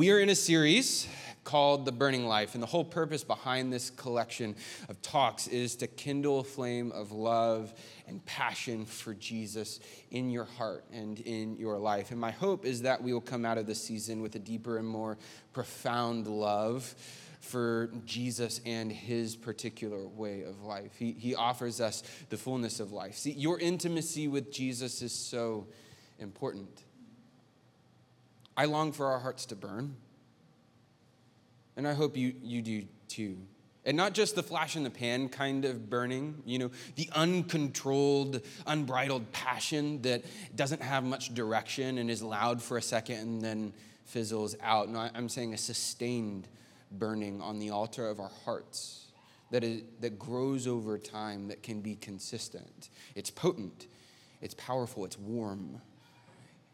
We are in a series called The Burning Life, and the whole purpose behind this collection of talks is to kindle a flame of love and passion for Jesus in your heart and in your life. And my hope is that we will come out of this season with a deeper and more profound love for Jesus and his particular way of life. He, he offers us the fullness of life. See, your intimacy with Jesus is so important. I long for our hearts to burn. And I hope you, you do too. And not just the flash in the pan kind of burning, you know, the uncontrolled, unbridled passion that doesn't have much direction and is loud for a second and then fizzles out. No, I'm saying a sustained burning on the altar of our hearts that, is, that grows over time, that can be consistent. It's potent, it's powerful, it's warm.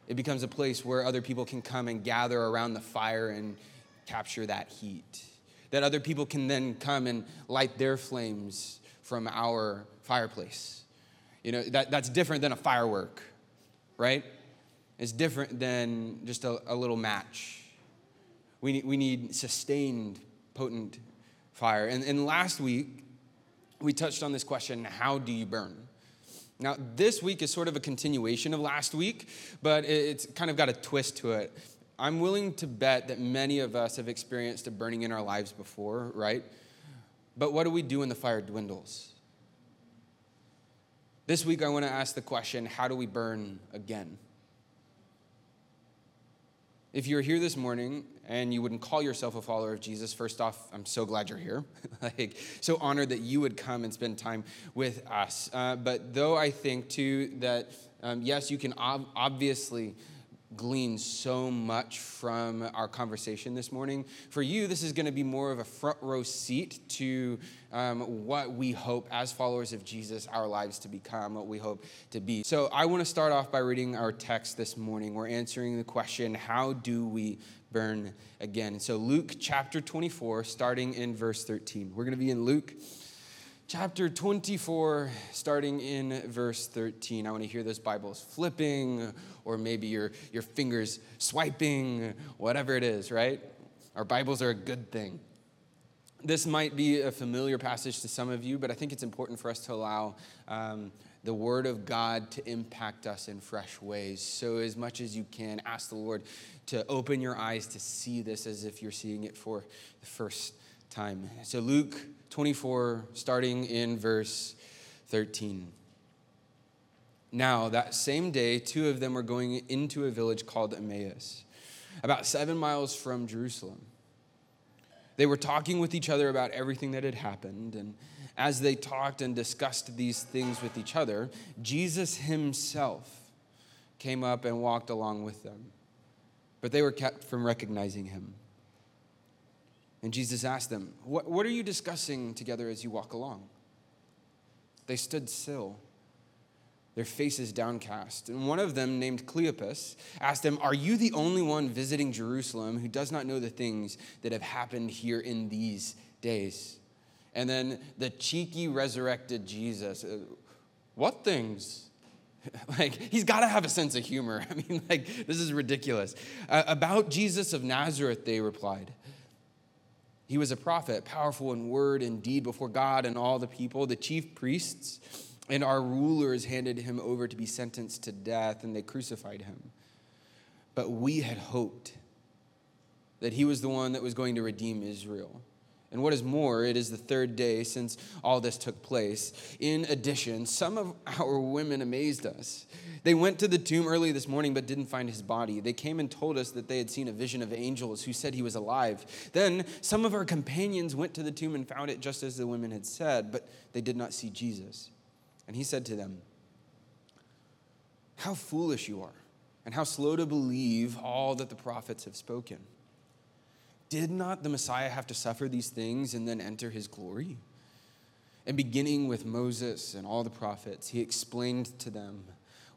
It becomes a place where other people can come and gather around the fire and capture that heat. That other people can then come and light their flames from our fireplace. You know, that, that's different than a firework, right? It's different than just a, a little match. We need, we need sustained, potent fire. And, and last week, we touched on this question how do you burn? Now, this week is sort of a continuation of last week, but it's kind of got a twist to it. I'm willing to bet that many of us have experienced a burning in our lives before, right? But what do we do when the fire dwindles? This week, I want to ask the question how do we burn again? If you're here this morning and you wouldn't call yourself a follower of Jesus, first off, I'm so glad you're here. like, so honored that you would come and spend time with us. Uh, but though I think too that um, yes, you can ob- obviously glean so much from our conversation this morning. For you, this is going to be more of a front row seat to um, what we hope as followers of Jesus, our lives to become, what we hope to be. So I want to start off by reading our text this morning. We're answering the question how do we burn again? so Luke chapter 24, starting in verse 13. We're going to be in Luke chapter 24, starting in verse 13. I want to hear those Bibles flipping, or maybe your, your fingers swiping, whatever it is, right? Our Bibles are a good thing. This might be a familiar passage to some of you, but I think it's important for us to allow um, the Word of God to impact us in fresh ways. So, as much as you can, ask the Lord to open your eyes to see this as if you're seeing it for the first time. So, Luke 24, starting in verse 13. Now, that same day, two of them were going into a village called Emmaus, about seven miles from Jerusalem. They were talking with each other about everything that had happened. And as they talked and discussed these things with each other, Jesus himself came up and walked along with them. But they were kept from recognizing him. And Jesus asked them, What, what are you discussing together as you walk along? They stood still, their faces downcast. And one of them, named Cleopas, asked them, Are you the only one visiting Jerusalem who does not know the things that have happened here in these days? And then the cheeky resurrected Jesus, uh, What things? like he's got to have a sense of humor i mean like this is ridiculous uh, about jesus of nazareth they replied he was a prophet, powerful in word and deed before God and all the people. The chief priests and our rulers handed him over to be sentenced to death, and they crucified him. But we had hoped that he was the one that was going to redeem Israel. And what is more, it is the third day since all this took place. In addition, some of our women amazed us. They went to the tomb early this morning but didn't find his body. They came and told us that they had seen a vision of angels who said he was alive. Then some of our companions went to the tomb and found it just as the women had said, but they did not see Jesus. And he said to them, How foolish you are, and how slow to believe all that the prophets have spoken. Did not the Messiah have to suffer these things and then enter his glory? And beginning with Moses and all the prophets, he explained to them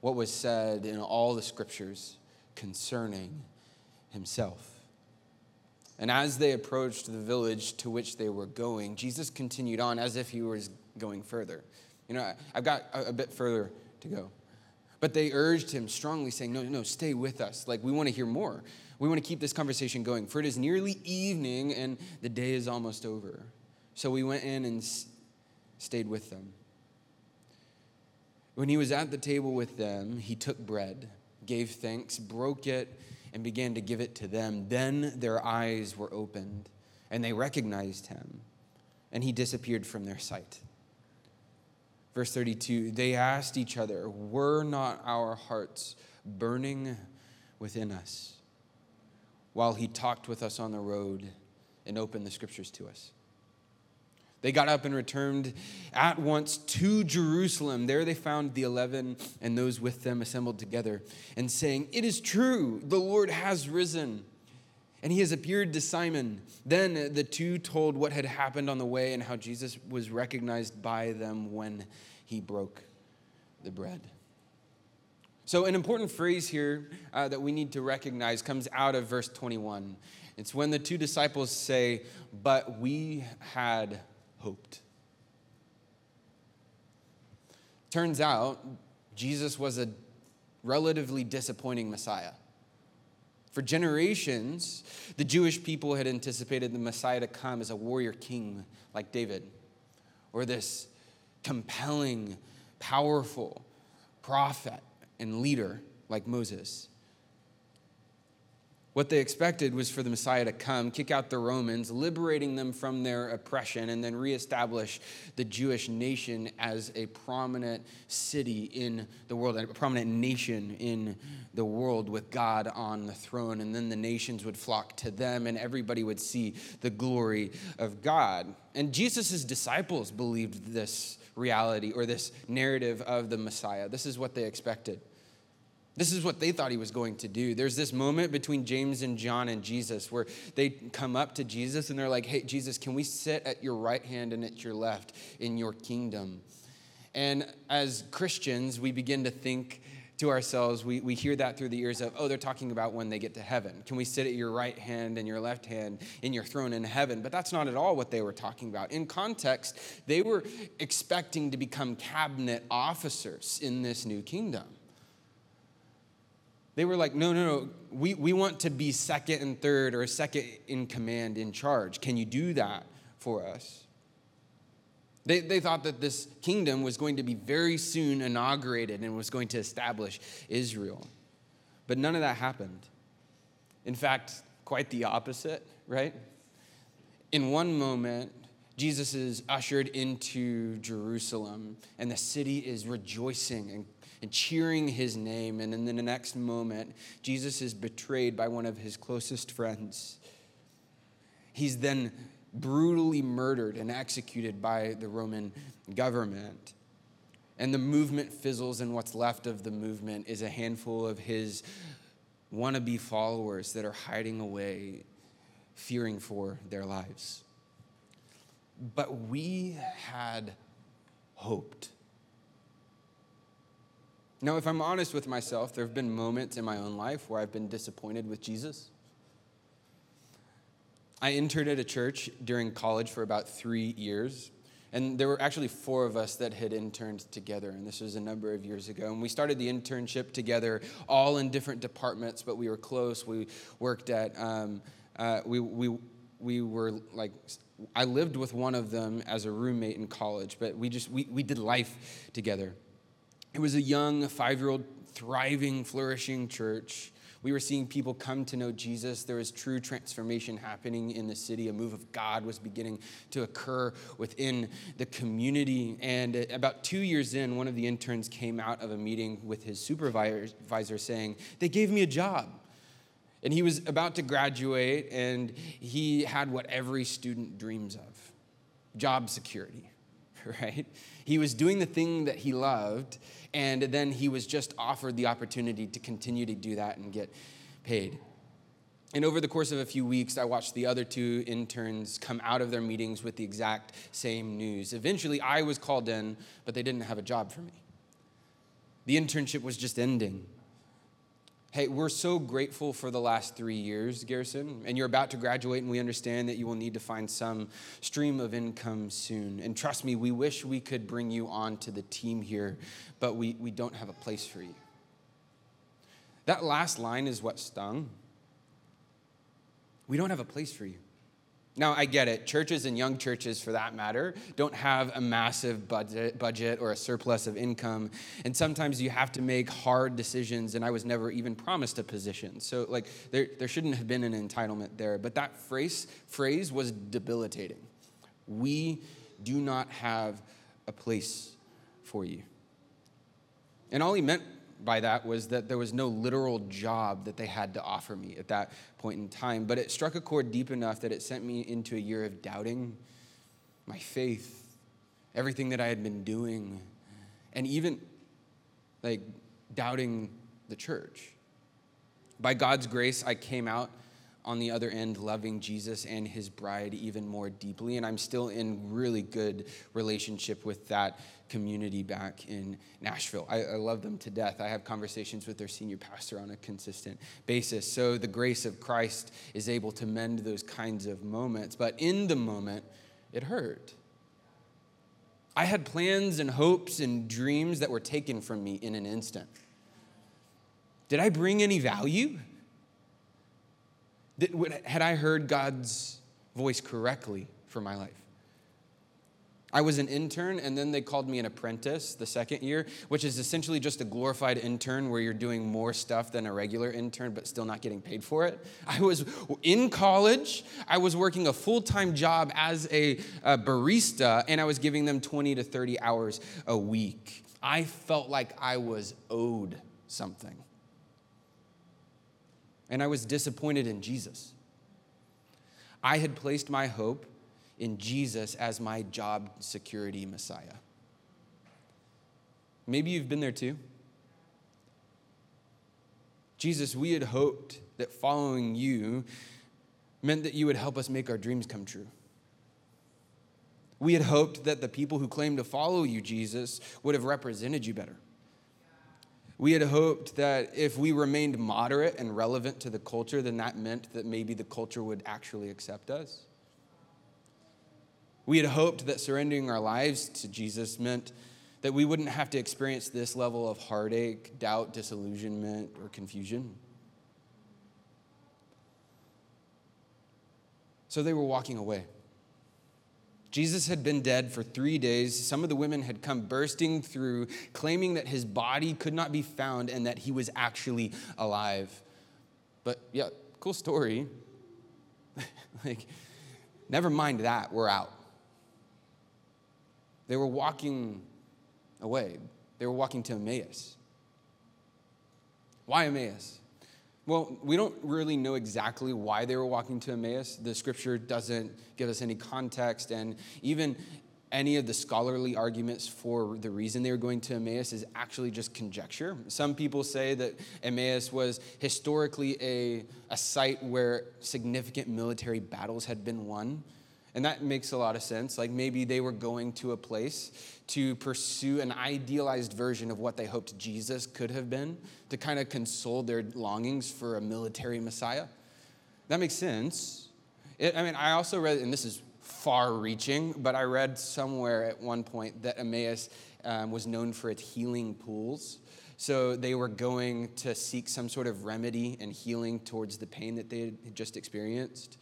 what was said in all the scriptures concerning himself. And as they approached the village to which they were going, Jesus continued on as if he was going further. You know, I've got a bit further to go. But they urged him strongly, saying, No, no, stay with us. Like, we want to hear more. We want to keep this conversation going, for it is nearly evening and the day is almost over. So we went in and stayed with them. When he was at the table with them, he took bread, gave thanks, broke it, and began to give it to them. Then their eyes were opened, and they recognized him, and he disappeared from their sight. Verse 32 They asked each other, Were not our hearts burning within us while he talked with us on the road and opened the scriptures to us? They got up and returned at once to Jerusalem. There they found the eleven and those with them assembled together and saying, It is true, the Lord has risen. And he has appeared to Simon. Then the two told what had happened on the way and how Jesus was recognized by them when he broke the bread. So, an important phrase here uh, that we need to recognize comes out of verse 21. It's when the two disciples say, But we had hoped. Turns out, Jesus was a relatively disappointing Messiah. For generations, the Jewish people had anticipated the Messiah to come as a warrior king like David, or this compelling, powerful prophet and leader like Moses. What they expected was for the Messiah to come, kick out the Romans, liberating them from their oppression, and then reestablish the Jewish nation as a prominent city in the world, a prominent nation in the world with God on the throne. And then the nations would flock to them, and everybody would see the glory of God. And Jesus' disciples believed this reality or this narrative of the Messiah. This is what they expected. This is what they thought he was going to do. There's this moment between James and John and Jesus where they come up to Jesus and they're like, Hey, Jesus, can we sit at your right hand and at your left in your kingdom? And as Christians, we begin to think to ourselves, we, we hear that through the ears of, oh, they're talking about when they get to heaven. Can we sit at your right hand and your left hand in your throne in heaven? But that's not at all what they were talking about. In context, they were expecting to become cabinet officers in this new kingdom. They were like, no, no, no, we, we want to be second and third or second in command in charge. Can you do that for us? They, they thought that this kingdom was going to be very soon inaugurated and was going to establish Israel. But none of that happened. In fact, quite the opposite, right? In one moment, Jesus is ushered into Jerusalem, and the city is rejoicing and, and cheering his name. And in the next moment, Jesus is betrayed by one of his closest friends. He's then brutally murdered and executed by the Roman government. And the movement fizzles, and what's left of the movement is a handful of his wannabe followers that are hiding away, fearing for their lives. But we had hoped. Now, if I'm honest with myself, there have been moments in my own life where I've been disappointed with Jesus. I interned at a church during college for about three years. And there were actually four of us that had interned together, and this was a number of years ago. And we started the internship together, all in different departments, but we were close. We worked at, um, uh, we, we, we were like, I lived with one of them as a roommate in college, but we just, we, we did life together. It was a young, five year old, thriving, flourishing church. We were seeing people come to know Jesus. There was true transformation happening in the city. A move of God was beginning to occur within the community. And about two years in, one of the interns came out of a meeting with his supervisor saying, They gave me a job. And he was about to graduate, and he had what every student dreams of job security, right? He was doing the thing that he loved, and then he was just offered the opportunity to continue to do that and get paid. And over the course of a few weeks, I watched the other two interns come out of their meetings with the exact same news. Eventually, I was called in, but they didn't have a job for me. The internship was just ending. Hey, we're so grateful for the last three years, Garrison, and you're about to graduate, and we understand that you will need to find some stream of income soon. And trust me, we wish we could bring you on to the team here, but we, we don't have a place for you. That last line is what stung. We don't have a place for you. Now, I get it. Churches and young churches, for that matter, don't have a massive budget, budget or a surplus of income. And sometimes you have to make hard decisions, and I was never even promised a position. So, like, there, there shouldn't have been an entitlement there. But that phrase, phrase was debilitating. We do not have a place for you. And all he meant by that was that there was no literal job that they had to offer me at that point in time. But it struck a chord deep enough that it sent me into a year of doubting my faith, everything that I had been doing, and even like doubting the church. By God's grace, I came out on the other end loving Jesus and his bride even more deeply. And I'm still in really good relationship with that community back in Nashville. I, I, love them to death. I have conversations with their senior pastor on a consistent basis. So the grace of Christ is able to mend those kinds of moments. But in the moment, it hurt. I had plans and hopes and dreams that were taken from me in an instant. Did I bring any value? Had I heard God's voice correctly for my life? I was an intern, and then they called me an apprentice the second year, which is essentially just a glorified intern where you're doing more stuff than a regular intern, but still not getting paid for it. I was in college, I was working a full time job as a, a, barista, and I was giving them 20 to 30 hours a week. I felt like I was owed something and I was disappointed in Jesus. I had placed my hope in Jesus as my job security Messiah. Maybe you've been there too. Jesus, we had hoped that following you meant that you would help us make our dreams come true. We had hoped that the people who claimed to follow you, Jesus, would have represented you better. We had hoped that if we remained moderate and relevant to the culture, then that meant that maybe the culture would actually accept us. We had hoped that surrendering our lives to Jesus meant that we wouldn't have to experience this level of heartache, doubt, disillusionment, or confusion. So they were walking away. Jesus had been dead for three days. Some of the women had come bursting through, claiming that his body could not be found and that he was actually alive. But yeah, cool story. like, never mind that, we're out. They were walking away, they were walking to Emmaus. Why Emmaus? Well, we don't really know exactly why they were walking to Emmaus. The scripture doesn't give us any context, and even any of the scholarly arguments for the reason they were going to Emmaus is actually just conjecture. Some people say that Emmaus was historically a, a site where significant military battles had been won. And that makes a lot of sense. Like maybe they were going to a place to pursue an idealized version of what they hoped Jesus could have been, to kind of console their longings for a military Messiah. That makes sense. It, I mean, I also read, and this is far reaching, but I read somewhere at one point that Emmaus um, was known for its healing pools. So they were going to seek some sort of remedy and healing towards the pain that they had just experienced.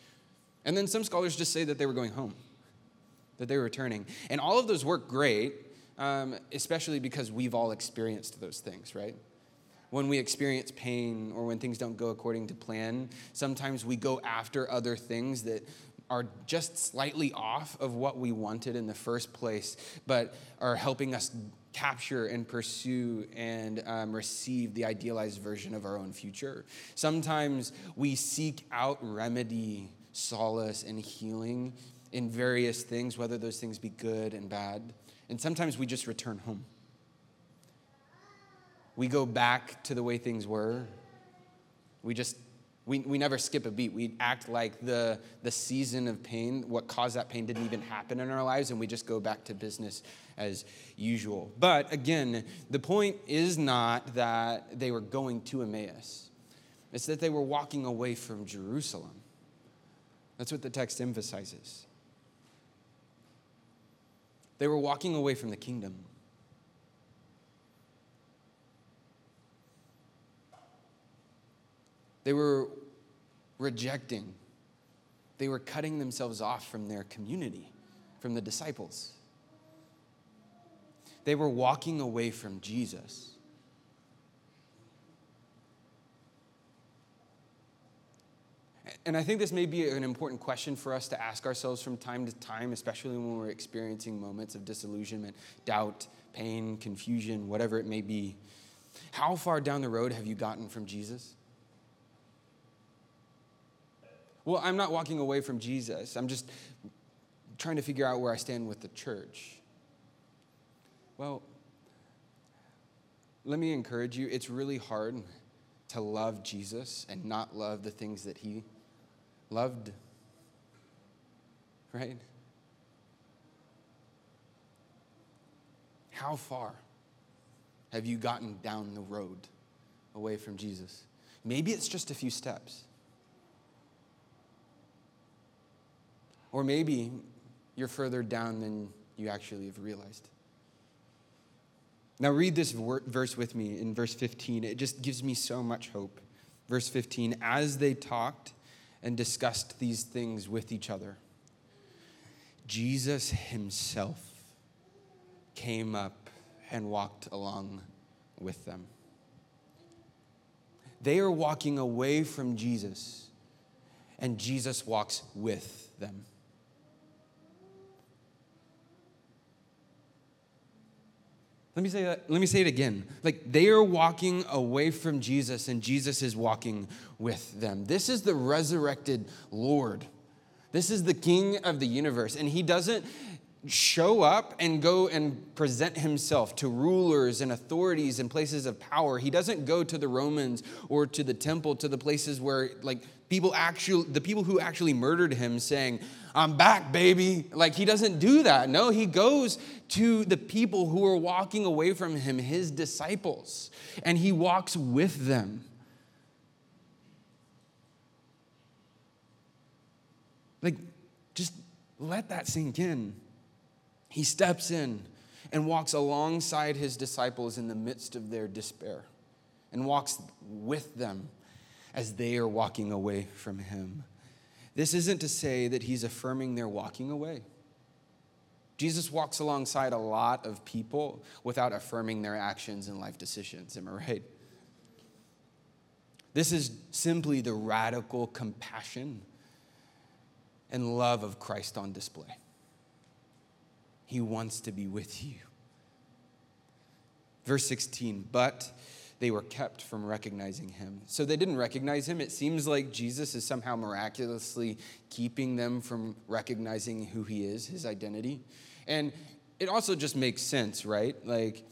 And then some scholars just say that they were going home, that they were returning. And all of those work great, um, especially because we've all experienced those things, right? When we experience pain or when things don't go according to plan, sometimes we go after other things that are just slightly off of what we wanted in the first place, but are helping us capture and pursue and um, receive the idealized version of our own future. Sometimes we seek out remedy solace and healing in various things, whether those things be good and bad. And sometimes we just return home. We go back to the way things were. We just, we, we never skip a beat. We act like the, the season of pain, what caused that pain, didn't even happen in our lives, and we just go back to business as usual. But again, the point is not that they were going to Emmaus, it's that they were walking away from Jerusalem. That's what the text emphasizes. They were walking away from the kingdom. They were rejecting, they were cutting themselves off from their community, from the disciples. They were walking away from Jesus. And I think this may be an important question for us to ask ourselves from time to time, especially when we're experiencing moments of disillusionment, doubt, pain, confusion, whatever it may be. How far down the road have you gotten from Jesus? Well, I'm not walking away from Jesus. I'm just trying to figure out where I stand with the church. Well, let me encourage you it's really hard to love Jesus and not love the things that he loved. Right? How far have you gotten down the road away from Jesus? Maybe it's just a few steps. Or maybe you're further down than you actually have realized. Now, read this verse with me in verse 15. It just gives me so much hope. Verse 15 As they talked and discussed these things with each other, Jesus himself came up and walked along with them. They are walking away from Jesus, and Jesus walks with them. Let me say that. Let me say it again. Like they are walking away from Jesus and Jesus is walking with them. This is the resurrected Lord. This is the king of the universe and he doesn't show up and go and present himself to rulers and authorities and places of power. He doesn't go to the Romans or to the temple, to the places where, like, people actually, the people who actually murdered him saying, I'm back, baby. Like, he doesn't do that. No, he goes to the people who are walking away from him, his disciples, and he walks with them. Like, just let that sink in. He steps in and walks alongside his disciples in the midst of their despair and walks with them as they are walking away from him. This isn't to say that he's affirming their walking away. Jesus walks alongside a lot of people without affirming their actions and life decisions. Am I right? This is simply the radical compassion and love of Christ on display. He wants to be with you. Verse 16, but they were kept from recognizing him. So they didn't recognize him. It seems like Jesus is somehow miraculously keeping them from recognizing who he is, his identity. And it also just makes sense, right? Like,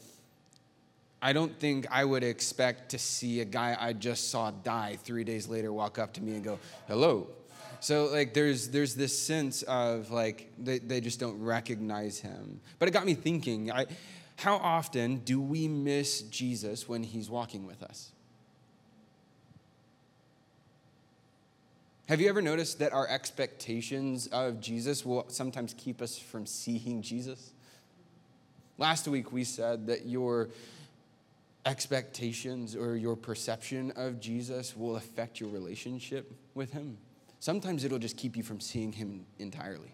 I don't think I would expect to see a guy I just saw die three days later walk up to me and go, hello, so like there's there's this sense of like they, they just don't recognize him. But it got me thinking, I, how often do we miss Jesus when he's walking with us? Have you ever noticed that our expectations of Jesus will sometimes keep us from seeing Jesus? Last week we said that your expectations or your perception of Jesus will affect your relationship with him. Sometimes it'll just keep you from seeing him entirely.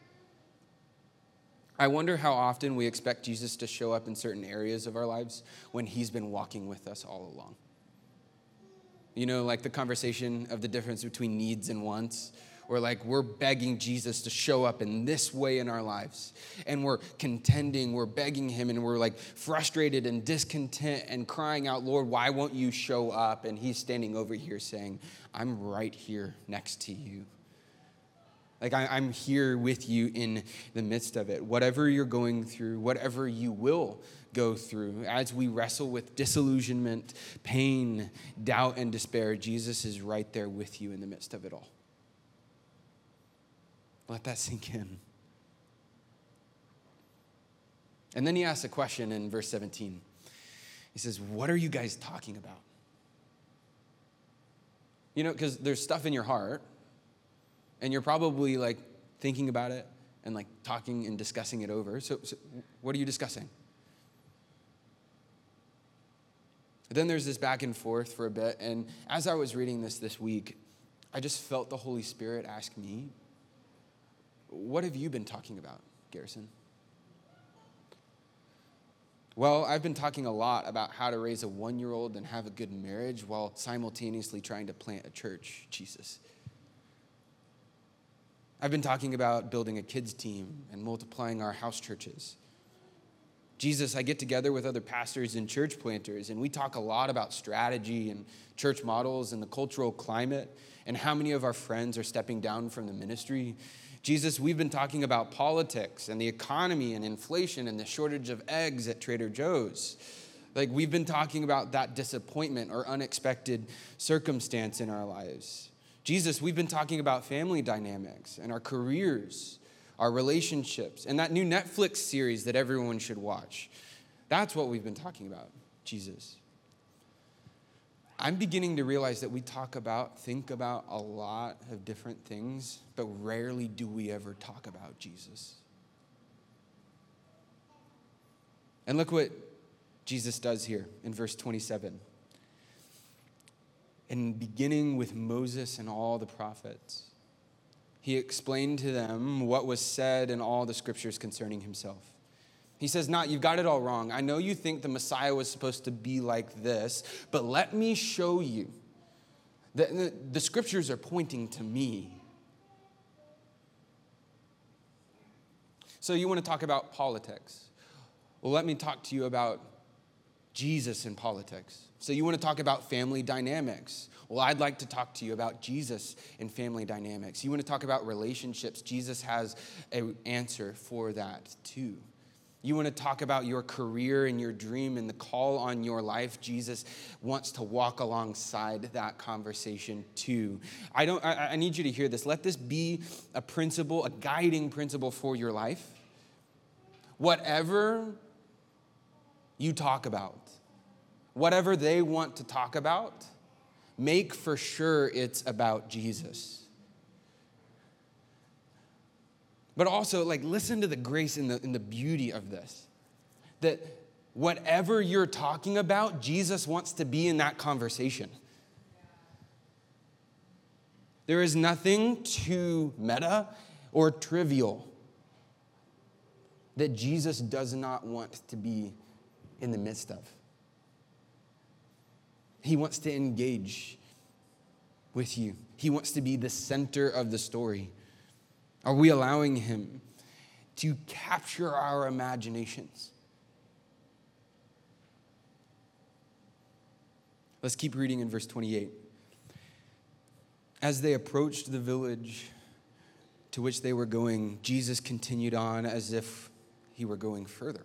I wonder how often we expect Jesus to show up in certain areas of our lives when he's been walking with us all along. You know, like the conversation of the difference between needs and wants, or like we're begging Jesus to show up in this way in our lives. And we're contending, we're begging him, and we're like frustrated and discontent and crying out, Lord, why won't you show up? And he's standing over here saying, I'm right here next to you. Like, I, am here with you in the midst of it. Whatever you're going through, whatever you will go through, as we wrestle with disillusionment, pain, doubt, and despair, Jesus is right there with you in the midst of it all. Let that sink in. And then he asks a question in verse 17. He says, What are you guys talking about? You know, because there's stuff in your heart and you're probably like thinking about it and like talking and discussing it over. So, so what are you discussing? Then there's this back and forth for a bit. And as I was reading this this week, I just felt the Holy Spirit ask me, What have you been talking about, Garrison? Well, I've been talking a lot about how to raise a one year old and have a good marriage while simultaneously trying to plant a church, Jesus. I've been talking about building a kids' team and multiplying our house churches. Jesus, I get together with other pastors and church planters, and we talk a lot about strategy and church models and the cultural climate and how many of our friends are stepping down from the ministry. Jesus, we've been talking about politics and the economy and inflation and the shortage of eggs at Trader Joe's. Like, we've been talking about that disappointment or unexpected circumstance in our lives. Jesus, we've been talking about family dynamics and our careers our relationships, and that new Netflix series that everyone should watch. That's what we've been talking about, Jesus. I'm beginning to realize that we talk about, think about a lot of different things, but rarely do we ever talk about Jesus. And look what Jesus does here in verse 27. And beginning with Moses and all the prophets, he explained to them what was said in all the scriptures concerning himself. He says, Not, you've got it all wrong. I know you think the Messiah was supposed to be like this, but let me show you that the, the scriptures are pointing to me. So, you want to talk about politics? Well, let me talk to you about Jesus in politics. So, you want to talk about family dynamics? Well, I'd like to talk to you about Jesus and family dynamics. You want to talk about relationships? Jesus has an answer for that too. You want to talk about your career and your dream and the call on your life. Jesus wants to walk alongside that conversation too. I don't I, I, need you to hear this. Let this be a principle, a guiding principle for your life. Whatever you talk about, whatever they want to talk about, make for sure it's about Jesus. But also, like, listen to the grace and the, and the beauty of this. That whatever you're talking about, Jesus wants to be in that conversation. There is nothing too meta or trivial that Jesus does not want to be in the midst of. He wants to engage with you, He wants to be the center of the story. Are we allowing Him to capture our imaginations? Let's keep reading in verse 28. As they approached the village to which they were going, Jesus continued on as if he were going further.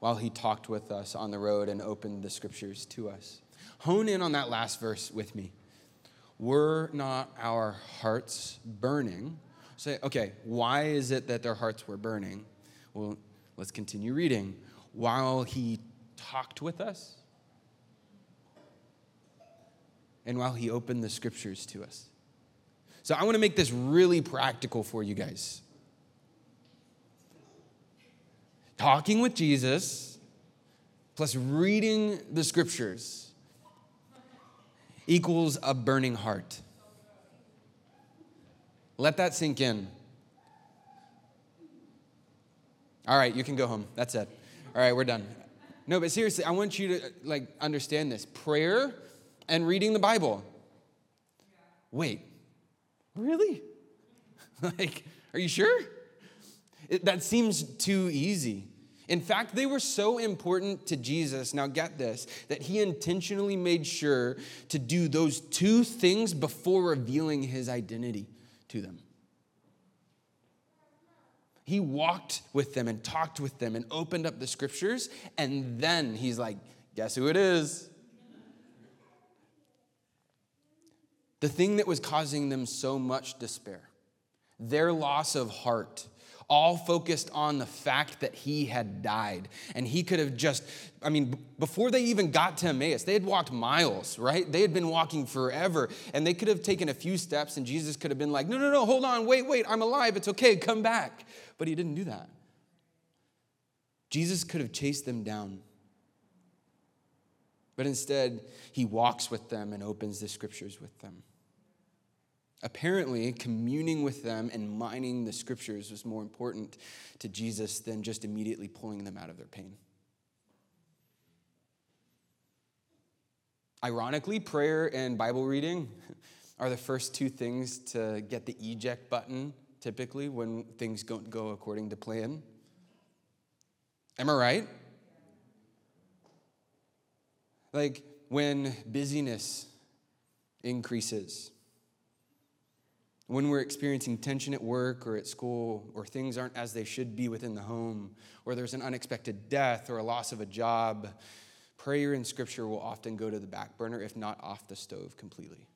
While he talked with us on the road and opened the scriptures to us. Hone in on that last verse with me. Were not our hearts burning? Say, okay, why is it that their hearts were burning? Well, let's continue reading. While he talked with us, and while he opened the scriptures to us. So I want to make this really practical for you guys. Talking with Jesus plus reading the scriptures equals a burning heart. Let that sink in. All right, you can go home. That's it. All right, we're done. No, but seriously, I want you to like understand this. Prayer and reading the Bible. Wait. Really? like, are you sure? It, that seems too easy. In fact, they were so important to Jesus, now get this, that he intentionally made sure to do those two things before revealing his identity to them. He walked with them and talked with them and opened up the scriptures, and then he's like, Guess who it is? the thing that was causing them so much despair, their loss of heart, all focused on the fact that he had died. And he could have just, I mean, before they even got to Emmaus, they had walked miles, right? They had been walking forever. And they could have taken a few steps, and Jesus could have been like, no, no, no, hold on, wait, wait, I'm alive, it's okay, come back. But he didn't do that. Jesus could have chased them down. But instead, he walks with them and opens the scriptures with them. Apparently, communing with them and mining the scriptures was more important to Jesus than just immediately pulling them out of their pain. Ironically, prayer and Bible reading are the first two things to get the eject button typically when things don't go according to plan. Am I right? Like when busyness increases when we're experiencing tension at work or at school, or things aren't as they should be within the home, or there's an unexpected death or a loss of a job, prayer and scripture will often go to the back burner, if not off the stove completely.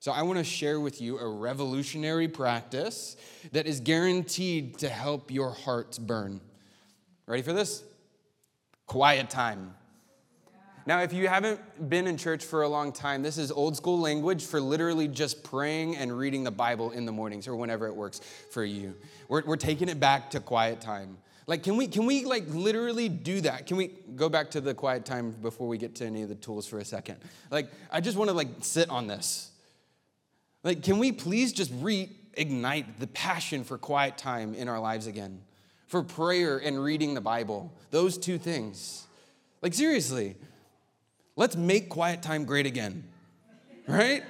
So, I want to share with you a revolutionary practice that is guaranteed to help your hearts burn. Ready for this? Quiet time. Now, if you haven't been in church for a long time, this is old school language for literally just praying and reading the Bible in the mornings or whenever it works for you. We're, we're taking it back to quiet time. Like, can we, can we like literally do that? Can we go back to the quiet time before we get to any of the tools for a second? Like, I just want to like sit on this. Like, can we please just reignite the passion for quiet time in our lives again? For prayer and reading the Bible, those two things. Like, seriously, Let's make quiet time great again, right?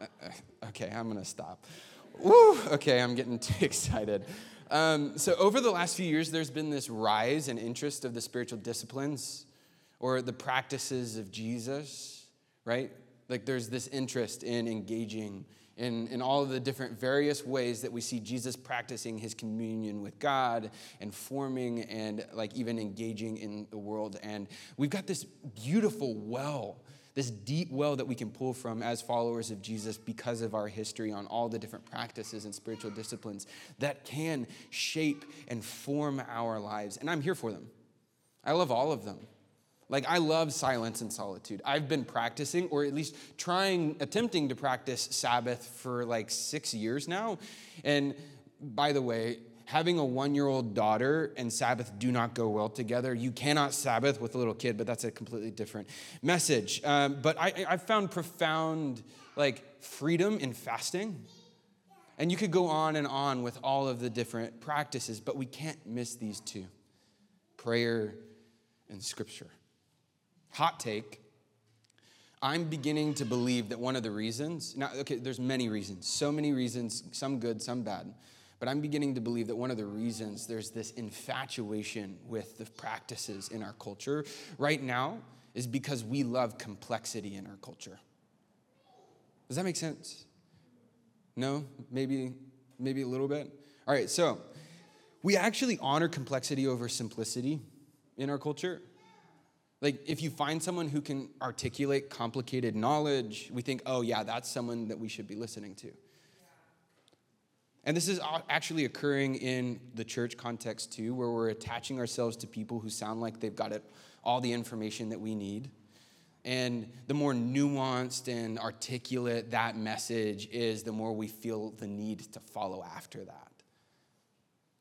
Uh, uh, okay, I'm gonna stop. Woo, okay, I'm getting too excited. Um, so, over the last few years, there's been this rise in interest of the spiritual disciplines or the practices of Jesus, right? Like, there's this interest in engaging in, in all of the different various ways that we see Jesus practicing his communion with God and forming and like even engaging in the world. And we've got this beautiful well, this deep well that we can pull from as followers of Jesus because of our history on all the different practices and spiritual disciplines that can shape and form our lives. And I'm here for them. I love all of them. Like, I love silence and solitude. I've been practicing, or at least trying, attempting to practice Sabbath for like six years now. And by the way, having a one year old daughter and Sabbath do not go well together. You cannot Sabbath with a little kid, but that's a completely different message. Um, but I, I found profound like freedom in fasting. And you could go on and on with all of the different practices, but we can't miss these two prayer and scripture. Hot take. I'm beginning to believe that one of the reasons, now, okay, there's many reasons, so many reasons, some good, some bad, but I'm beginning to believe that one of the reasons there's this infatuation with the practices in our culture right now is because we love complexity in our culture. Does that make sense? No? Maybe, maybe a little bit? All right, so we actually honor complexity over simplicity in our culture. Like, if you find someone who can articulate complicated knowledge, we think, oh, yeah, that's someone that we should be listening to. And this is actually occurring in the church context too, where we're attaching ourselves to people who sound like they've got it, all the information that we need. And the more nuanced and articulate that message is, the more we feel the need to follow after that.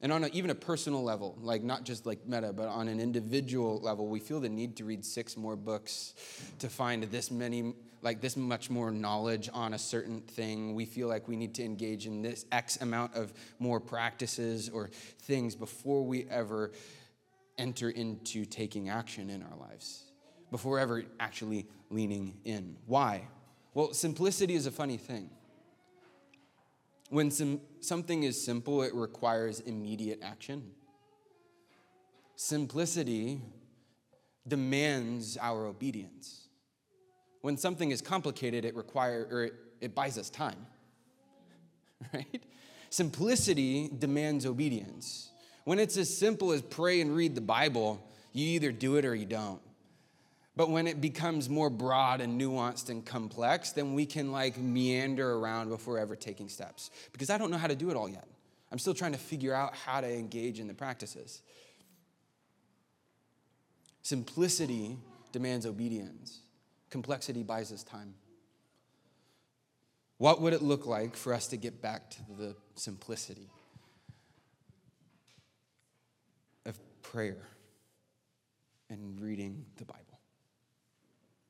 And on a, even a personal level, like not just like meta, but on an individual level, we feel the need to read six more books to find this many, like this much more knowledge on a certain thing. We feel like we need to engage in this X amount of more practices or things before we ever enter into taking action in our lives, before ever actually leaning in. Why? Well, simplicity is a funny thing. When some, something is simple, it requires immediate action. Simplicity demands our obedience. When something is complicated, it requires or it, it buys us time. Right? Simplicity demands obedience. When it's as simple as pray and read the Bible, you either do it or you don't. But when it becomes more broad and nuanced and complex, then we can like meander around before ever taking steps. Because I don't know how to do it all yet. I'm still trying to figure out how to engage in the practices. Simplicity demands obedience, complexity buys us time. What would it look like for us to get back to the simplicity of prayer and reading the Bible?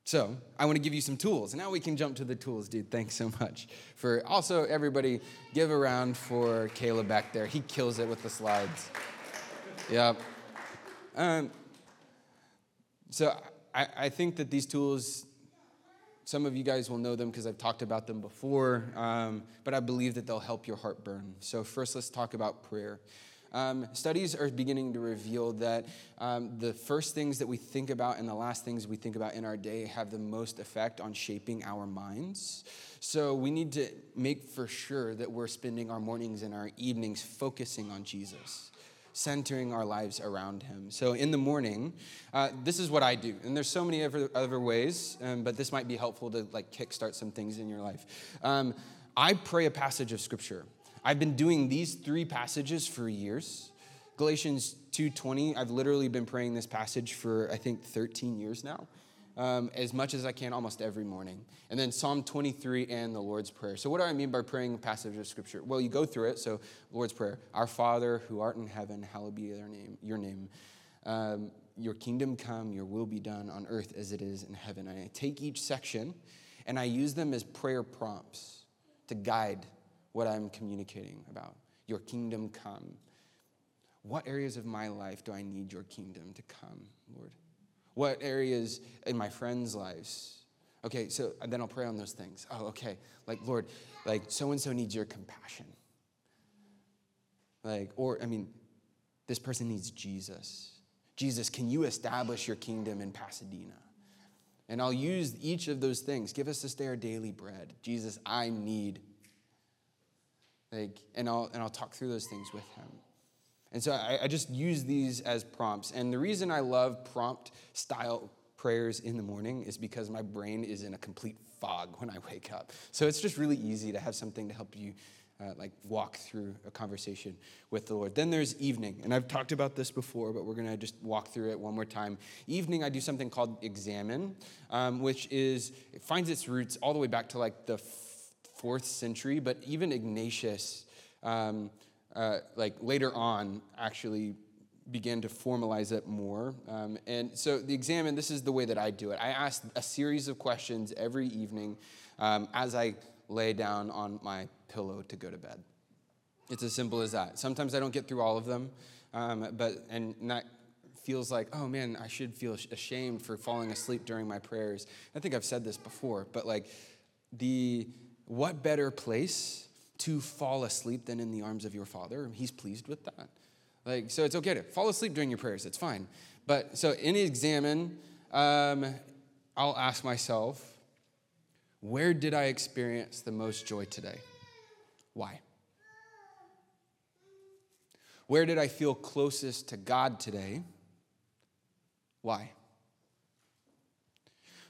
So, I want to give you some tools. And now we can jump to the tools, dude. Thanks so much. For also, everybody, give a round for Caleb back there. He kills it with the slides. Yep. Um, so, I, I think that these tools some of you guys will know them because I've talked about them before, um, but I believe that they'll help your heart burn. So, first, let's talk about prayer. Um, studies are beginning to reveal that um, the first things that we think about and the last things we think about in our day have the most effect on shaping our minds. So, we need to make for sure that we're spending our mornings and our evenings focusing on Jesus centering our lives around him. So in the morning, uh, this is what I do. And there's so many other, other ways, um, but this might be helpful to like kickstart some things in your life. Um, I pray a passage of scripture. I've been doing these three passages for years. Galatians 2:20, I've literally been praying this passage for I think 13 years now um, as much as I can almost every morning. And then Psalm 23 and the Lord's Prayer. So, what do I mean by praying a passage of Scripture? Well, you go through it. So, Lord's Prayer Our Father who art in heaven, hallowed be your name. Your, name. Um, your kingdom come, your will be done on earth as it is in heaven. And I take each section and I use them as prayer prompts to guide what I'm communicating about. Your kingdom come. What areas of my life do I need your kingdom to come, Lord? What areas in my friends' lives? Okay, so then I'll pray on those things. Oh, okay. Like, Lord, like so and so needs your compassion. Like, or, I mean, this person needs Jesus. Jesus, can you establish your kingdom in Pasadena? And I'll use each of those things. Give us this day our daily bread. Jesus, I need. Like, and I'll and I'll talk through those things with him. And so I, I just use these as prompts. And the reason I love prompt style prayers in the morning is because my brain is in a complete fog when I wake up. So it's just really easy to have something to help you uh, like walk through a conversation with the Lord. Then there's evening, and I've talked about this before, but we're gonna just walk through it one more time. Evening, I do something called examen, um, which is it finds its roots all the way back to like the fourth century, but even Ignatius. Um, uh, like later on actually began to formalize it more. Um, and so the examen, this is the way that I do it. I ask a series of questions every evening um, as I lay down on my pillow to go to bed. It's as simple as that. Sometimes I don't get through all of them, um, but and that feels like, oh man, I should feel ashamed for falling asleep during my prayers. I think I've said this before, but like the what better place to fall asleep than in the arms of your father. He's pleased with that. Like, so it's okay to fall asleep during your prayers, it's fine. But so in examen, um, I'll ask myself, where did I experience the most joy today? Why? Where did I feel closest to God today? Why?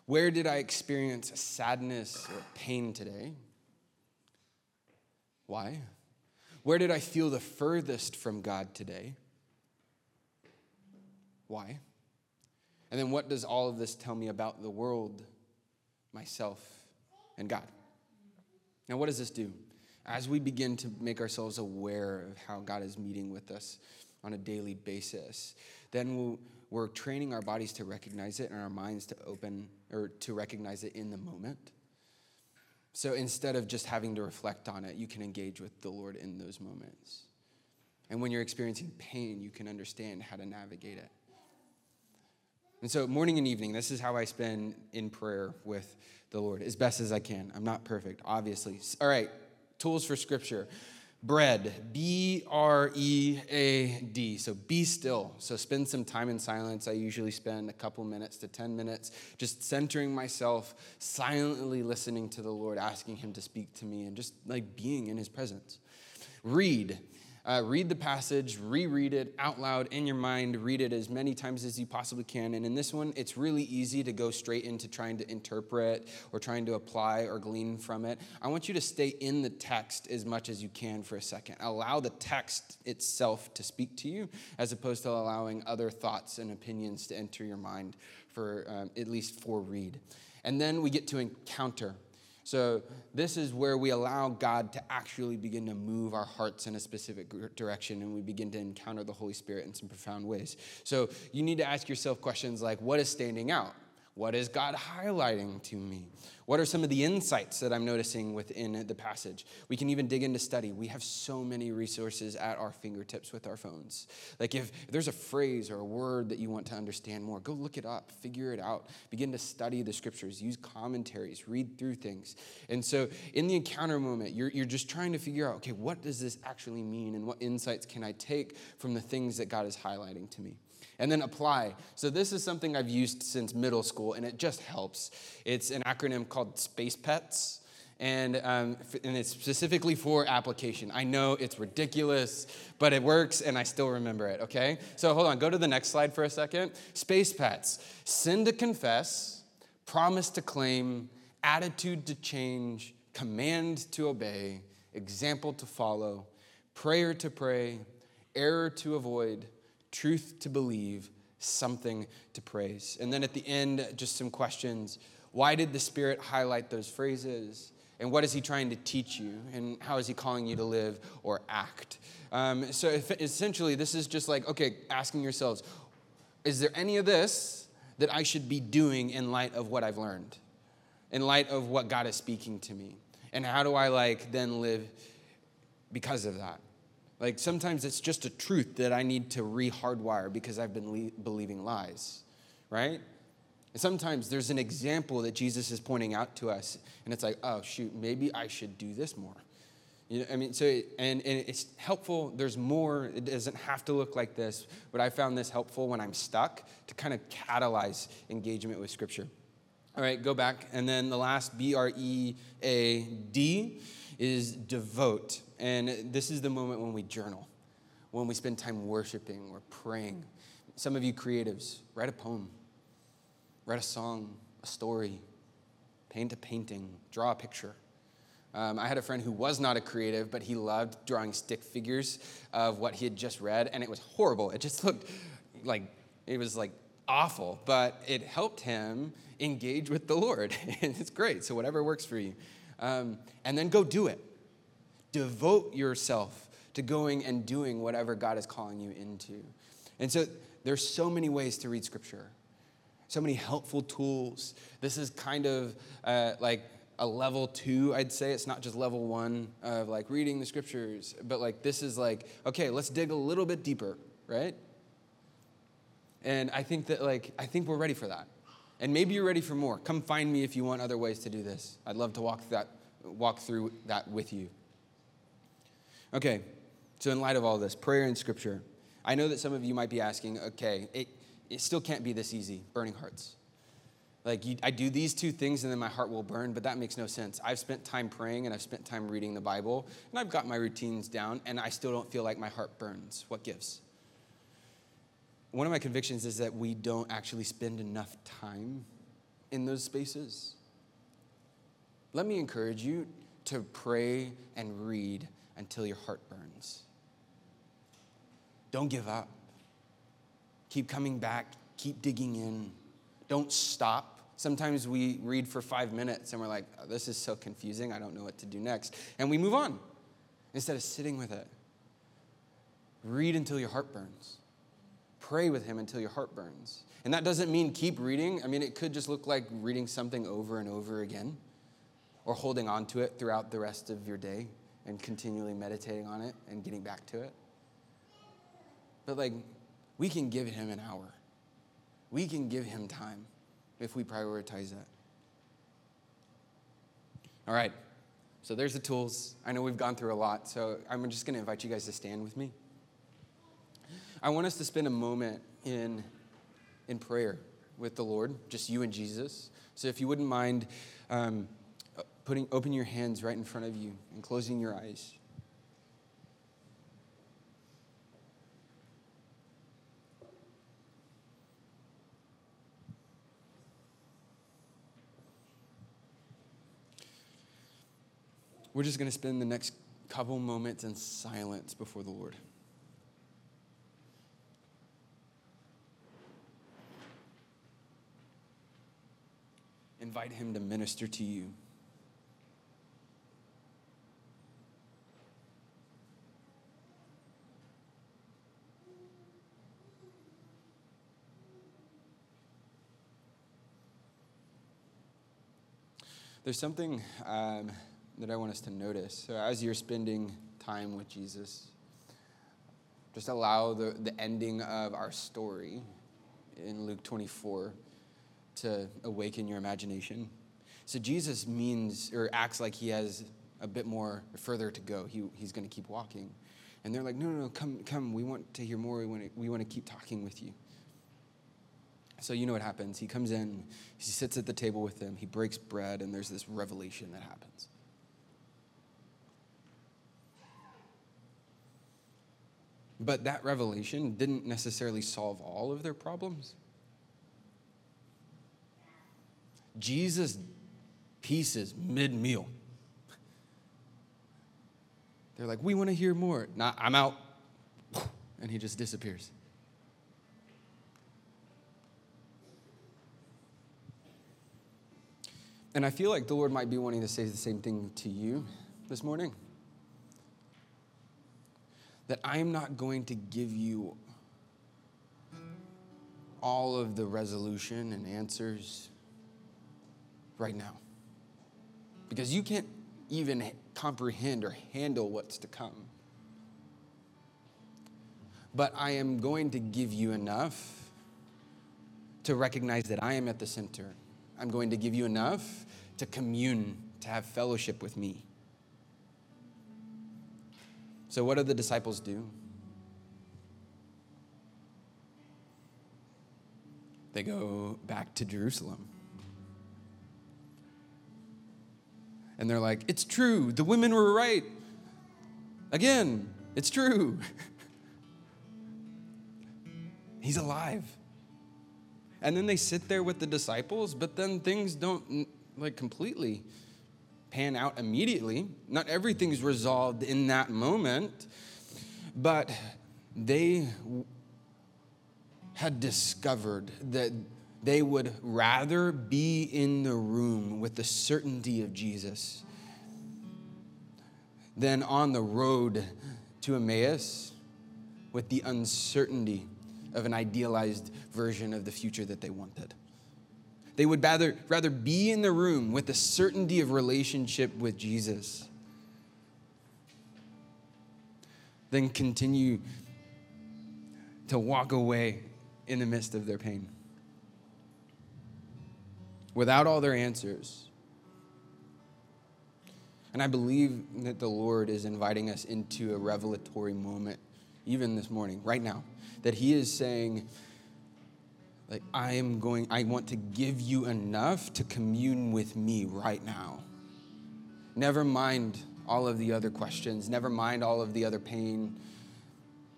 Where did I experience sadness or pain today? Why? Where did I feel the furthest from God today? Why? And then what does all of this tell me about the world, myself, and God? Now, what does this do? As we begin to make ourselves aware of how God is meeting with us on a daily basis, then we're training our bodies to recognize it and our minds to open or to recognize it in the moment. So instead of just having to reflect on it, you can engage with the Lord in those moments. And when you're experiencing pain, you can understand how to navigate it. And so, morning and evening, this is how I spend in prayer with the Lord as best as I can. I'm not perfect, obviously. All right, tools for scripture bread, B R E A D. So be still. So spend some time in silence. I usually spend a couple minutes to 10 minutes just centering myself, silently listening to the Lord, asking Him to speak to me, and just like being in His presence. Read. Uh, read the passage, reread it out loud in your mind, read it as many times as you possibly can. And in this one, it's really easy to go straight into trying to interpret or trying to apply or glean from it. I want you to stay in the text as much as you can for a second. Allow the text itself to speak to you as opposed to allowing other thoughts and opinions to enter your mind for um, at least for read. And then we get to encounter. So, this is where we allow God to actually begin to move our hearts in a specific direction and we begin to encounter the Holy Spirit in some profound ways. So, you need to ask yourself questions like what is standing out? What is God highlighting to me? What are some of the insights that I'm noticing within the passage? We can even dig into study. We have so many resources at our fingertips with our phones. Like if, there's a phrase or a word that you want to understand more, go look it up, figure it out, begin to study the scriptures, use commentaries, read through things. And so in the encounter moment, you're, you're just trying to figure out, okay, what does this actually mean and what insights can I take from the things that God is highlighting to me? And then apply. So, this is something I've used since middle school, and it just helps. It's an acronym called SPACE PETS. And, um, and it's specifically for application. I know it's ridiculous, but it works and I still remember it, okay? So hold on, go to the next slide for a second. Space Pets sin to confess, promise to claim, attitude to change, command to obey, example to follow, prayer to pray, error to avoid, truth to believe, something to praise. And then at the end, just some questions. Why did the Spirit highlight those phrases? And what is He trying to teach you? And how is He calling you to live or act? Um, so essentially, this is just like, okay, asking yourselves, is there any of this that I should be doing in light of what I've learned? In light of what God is speaking to me? And how do I like then live because of that? Like sometimes it's just a truth that I need to re-hardwire because I've been le- believing lies, right? And sometimes there's an example that Jesus is pointing out to us, and it's like, oh shoot, maybe I should do this more. You know, I mean, so and, and it's helpful. There's more. It doesn't have to look like this, but I found this helpful when I'm stuck to kind of catalyze engagement with Scripture. All right, go back, and then the last B R E A D is devote. And this is the moment when we journal, when we spend time worshiping or praying. Some of you creatives, write a poem, write a song, a story, paint a painting, draw a picture. Um, I had a friend who was not a creative, but he loved drawing stick figures of what he had just read, and it was horrible. It just looked like it was like awful, but it helped him engage with the Lord. and it's great. So, whatever works for you. Um, and then go do it. Devote yourself to going and doing whatever God is calling you into. And so there's so many ways to read scripture, so many helpful tools. This is kind of uh, like a level two, I'd say. It's not just level one of like reading the scriptures, but like this is like, okay, let's dig a little bit deeper, right? And I think that like, I think we're ready for that. And maybe you're ready for more. Come find me if you want other ways to do this. I'd love to walk, that, walk through that with you. Okay, so in light of all this, prayer and scripture, I know that some of you might be asking, okay, it, it still can't be this easy, burning hearts. Like, you, I do these two things and then my heart will burn, but that makes no sense. I've spent time praying and I've spent time reading the Bible, and I've got my routines down, and I still don't feel like my heart burns. What gives? one of my convictions is that we don't actually spend enough time in those spaces. Let me encourage you to pray and read until your heart burns. Don't give up. Keep coming back, keep digging in. Don't stop. Sometimes we read for five minutes and we're like, oh, this is so confusing, I don't know what to do next. And we move on instead of sitting with it. Read until your heart burns pray with him until your heart burns. And that doesn't mean keep reading. I mean, it could just look like reading something over and over again or holding on to it throughout the rest of your day and continually meditating on it and getting back to it. But like, we can give him an hour. We can give him time if we prioritize that. All right, so there's the tools. I know we've gone through a lot, so I'm just going to invite you guys to stand with me. I want us to spend a moment in, in prayer with the Lord, just you and Jesus. So if you wouldn't mind um, putting, open your hands right in front of you and closing your eyes. We're just going to spend the next couple moments in silence before the Lord. Invite Him to minister to you. There's something um, that I want us to notice. So, as you're spending time with Jesus, just allow the, the ending of our story in Luke 24 to awaken your imagination. So, Jesus means or acts like he has a bit more further to go. He, he's going to keep walking. And they're like, no, no, no, come, come. We want to hear more. We want to, we want to keep talking with you. So you know what happens. He comes in, he sits at the table with them, he breaks bread, and there's this revelation that happens. But that revelation didn't necessarily solve all of their problems. Jesus pieces mid meal. They're like, we want to hear more. Nah, I'm out. And he just disappears. And I feel like the Lord might be wanting to say the same thing to you this morning. That I am not going to give you all of the resolution and answers right now. Because you can't even comprehend or handle what's to come. But I am going to give you enough to recognize that I am at the center. I'm going to give you enough to commune, to have fellowship with me. So, what do the disciples do? They go back to Jerusalem. And they're like, It's true. The women were right. Again, it's true. He's alive. And then they sit there with the disciples, but then things don't like completely pan out immediately. Not everything's resolved in that moment, but they had discovered that they would rather be in the room with the certainty of Jesus than on the road to Emmaus with the uncertainty of an idealized version of the future that they wanted. They would rather, rather be in the room with the certainty of relationship with Jesus than continue to walk away in the midst of their pain without all their answers. And I believe that the Lord is inviting us into a revelatory moment, even this morning, right now, that He is saying, like, I am going, I want to give you enough to commune with me right now. Never mind all of the other questions, never mind all of the other pain.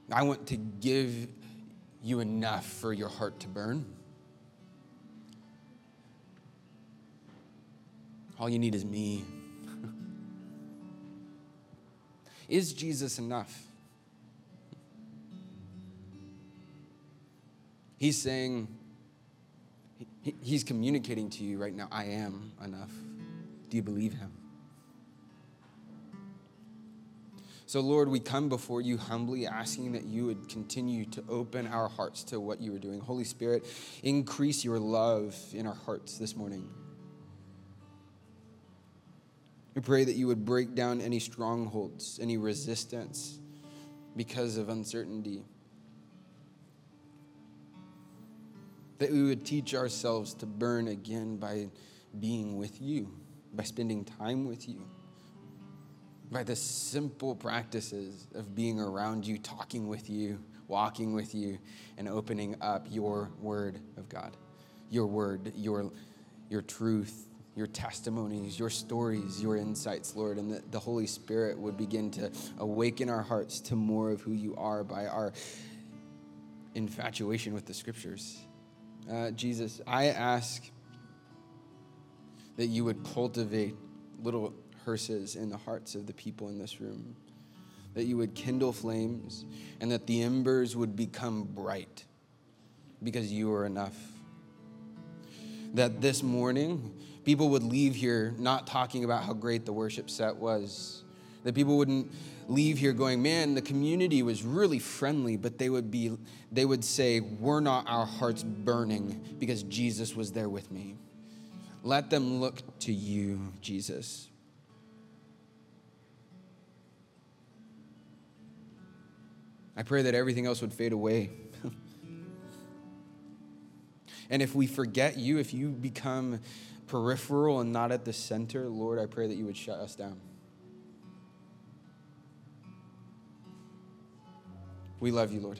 I want to give you enough for your heart to burn. All you need is me. is Jesus enough? He's saying, He's communicating to you right now, I am enough. Do you believe Him? So, Lord, we come before you humbly asking that you would continue to open our hearts to what you are doing. Holy Spirit, increase your love in our hearts this morning. We pray that you would break down any strongholds, any resistance because of uncertainty. That we would teach ourselves to burn again by being with you, by spending time with you, by the simple practices of being around you, talking with you, walking with you, and opening up your word of God, your word, your, your truth, your testimonies, your stories, your insights, Lord, and that the Holy Spirit would begin to awaken our hearts to more of who you are by our infatuation with the scriptures. Uh, Jesus, I ask that you would cultivate little hearses in the hearts of the people in this room. That you would kindle flames and that the embers would become bright because you are enough. That this morning, people would leave here not talking about how great the worship set was. That people wouldn't leave here going, man, the community was really friendly, but they would be, they would say, we're not our hearts burning because Jesus was there with me. Let them look to you, Jesus. I pray that everything else would fade away. and if we forget you, if you become peripheral and not at the center, Lord, I pray that you would shut us down. We love you, Lord.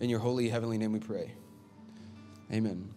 In your holy, heavenly name we pray. Amen.